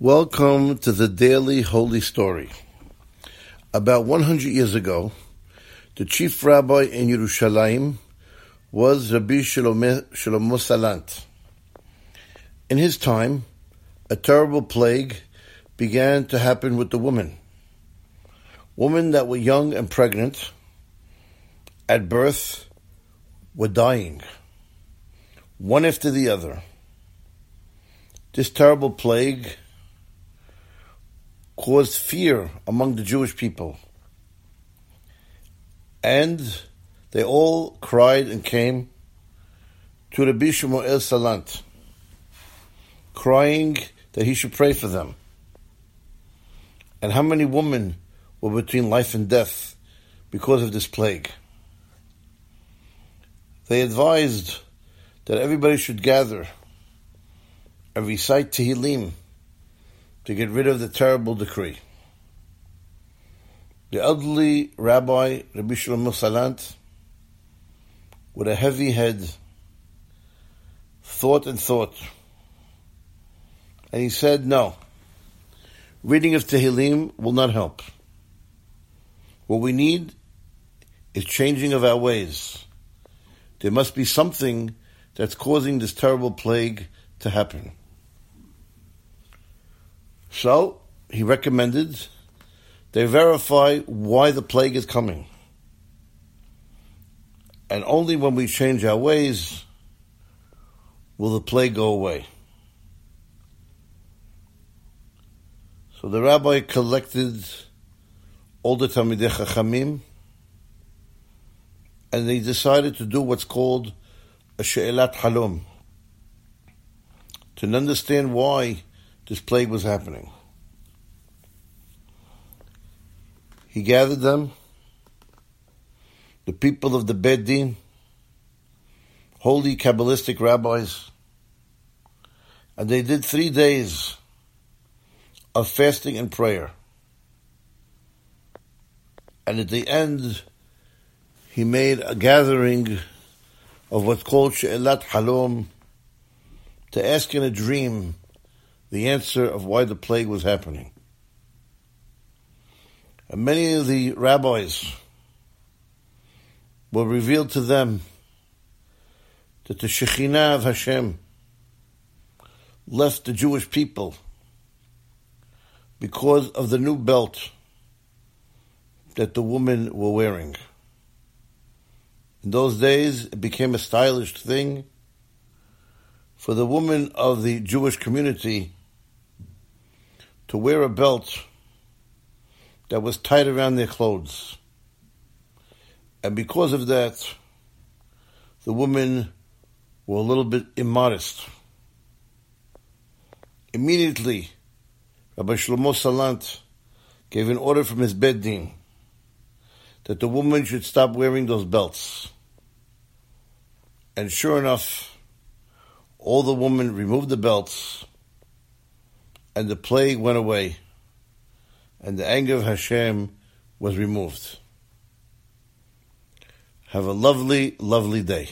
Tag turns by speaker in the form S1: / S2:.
S1: Welcome to the Daily Holy Story. About 100 years ago, the chief rabbi in Yerushalayim was Rabbi Shlomo Salant. In his time, a terrible plague began to happen with the women. Women that were young and pregnant at birth were dying, one after the other. This terrible plague caused fear among the Jewish people. And they all cried and came to Rabbi Shmuel Salant, crying that he should pray for them. And how many women were between life and death because of this plague? They advised that everybody should gather and recite Tehillim to get rid of the terrible decree. The elderly rabbi, Rabbi Shlomo Salant, with a heavy head, thought and thought. And he said, no, reading of Tehillim will not help. What we need is changing of our ways. There must be something that's causing this terrible plague to happen. So he recommended they verify why the plague is coming. And only when we change our ways will the plague go away. So the rabbi collected all the Talmidei Chachamim and they decided to do what's called a She'elat Chalom to understand why this plague was happening. He gathered them, the people of the Beit Din, holy Kabbalistic rabbis, and they did three days of fasting and prayer. And at the end, he made a gathering of what's called She'elat Chalom to ask in a dream the answer of why the plague was happening. And many of the rabbis were revealed to them that the Shekhinah of Hashem left the Jewish people because of the new belt that the women were wearing. In those days, it became a stylish thing for the women of the Jewish community to wear a belt that was tied around their clothes. And because of that, the women were a little bit immodest. Immediately, Rabbi Shlomo Salant gave an order from his beit din that the woman should stop wearing those belts. And sure enough, all the women removed the belts and the plague went away, and the anger of Hashem was removed. Have a lovely, lovely day.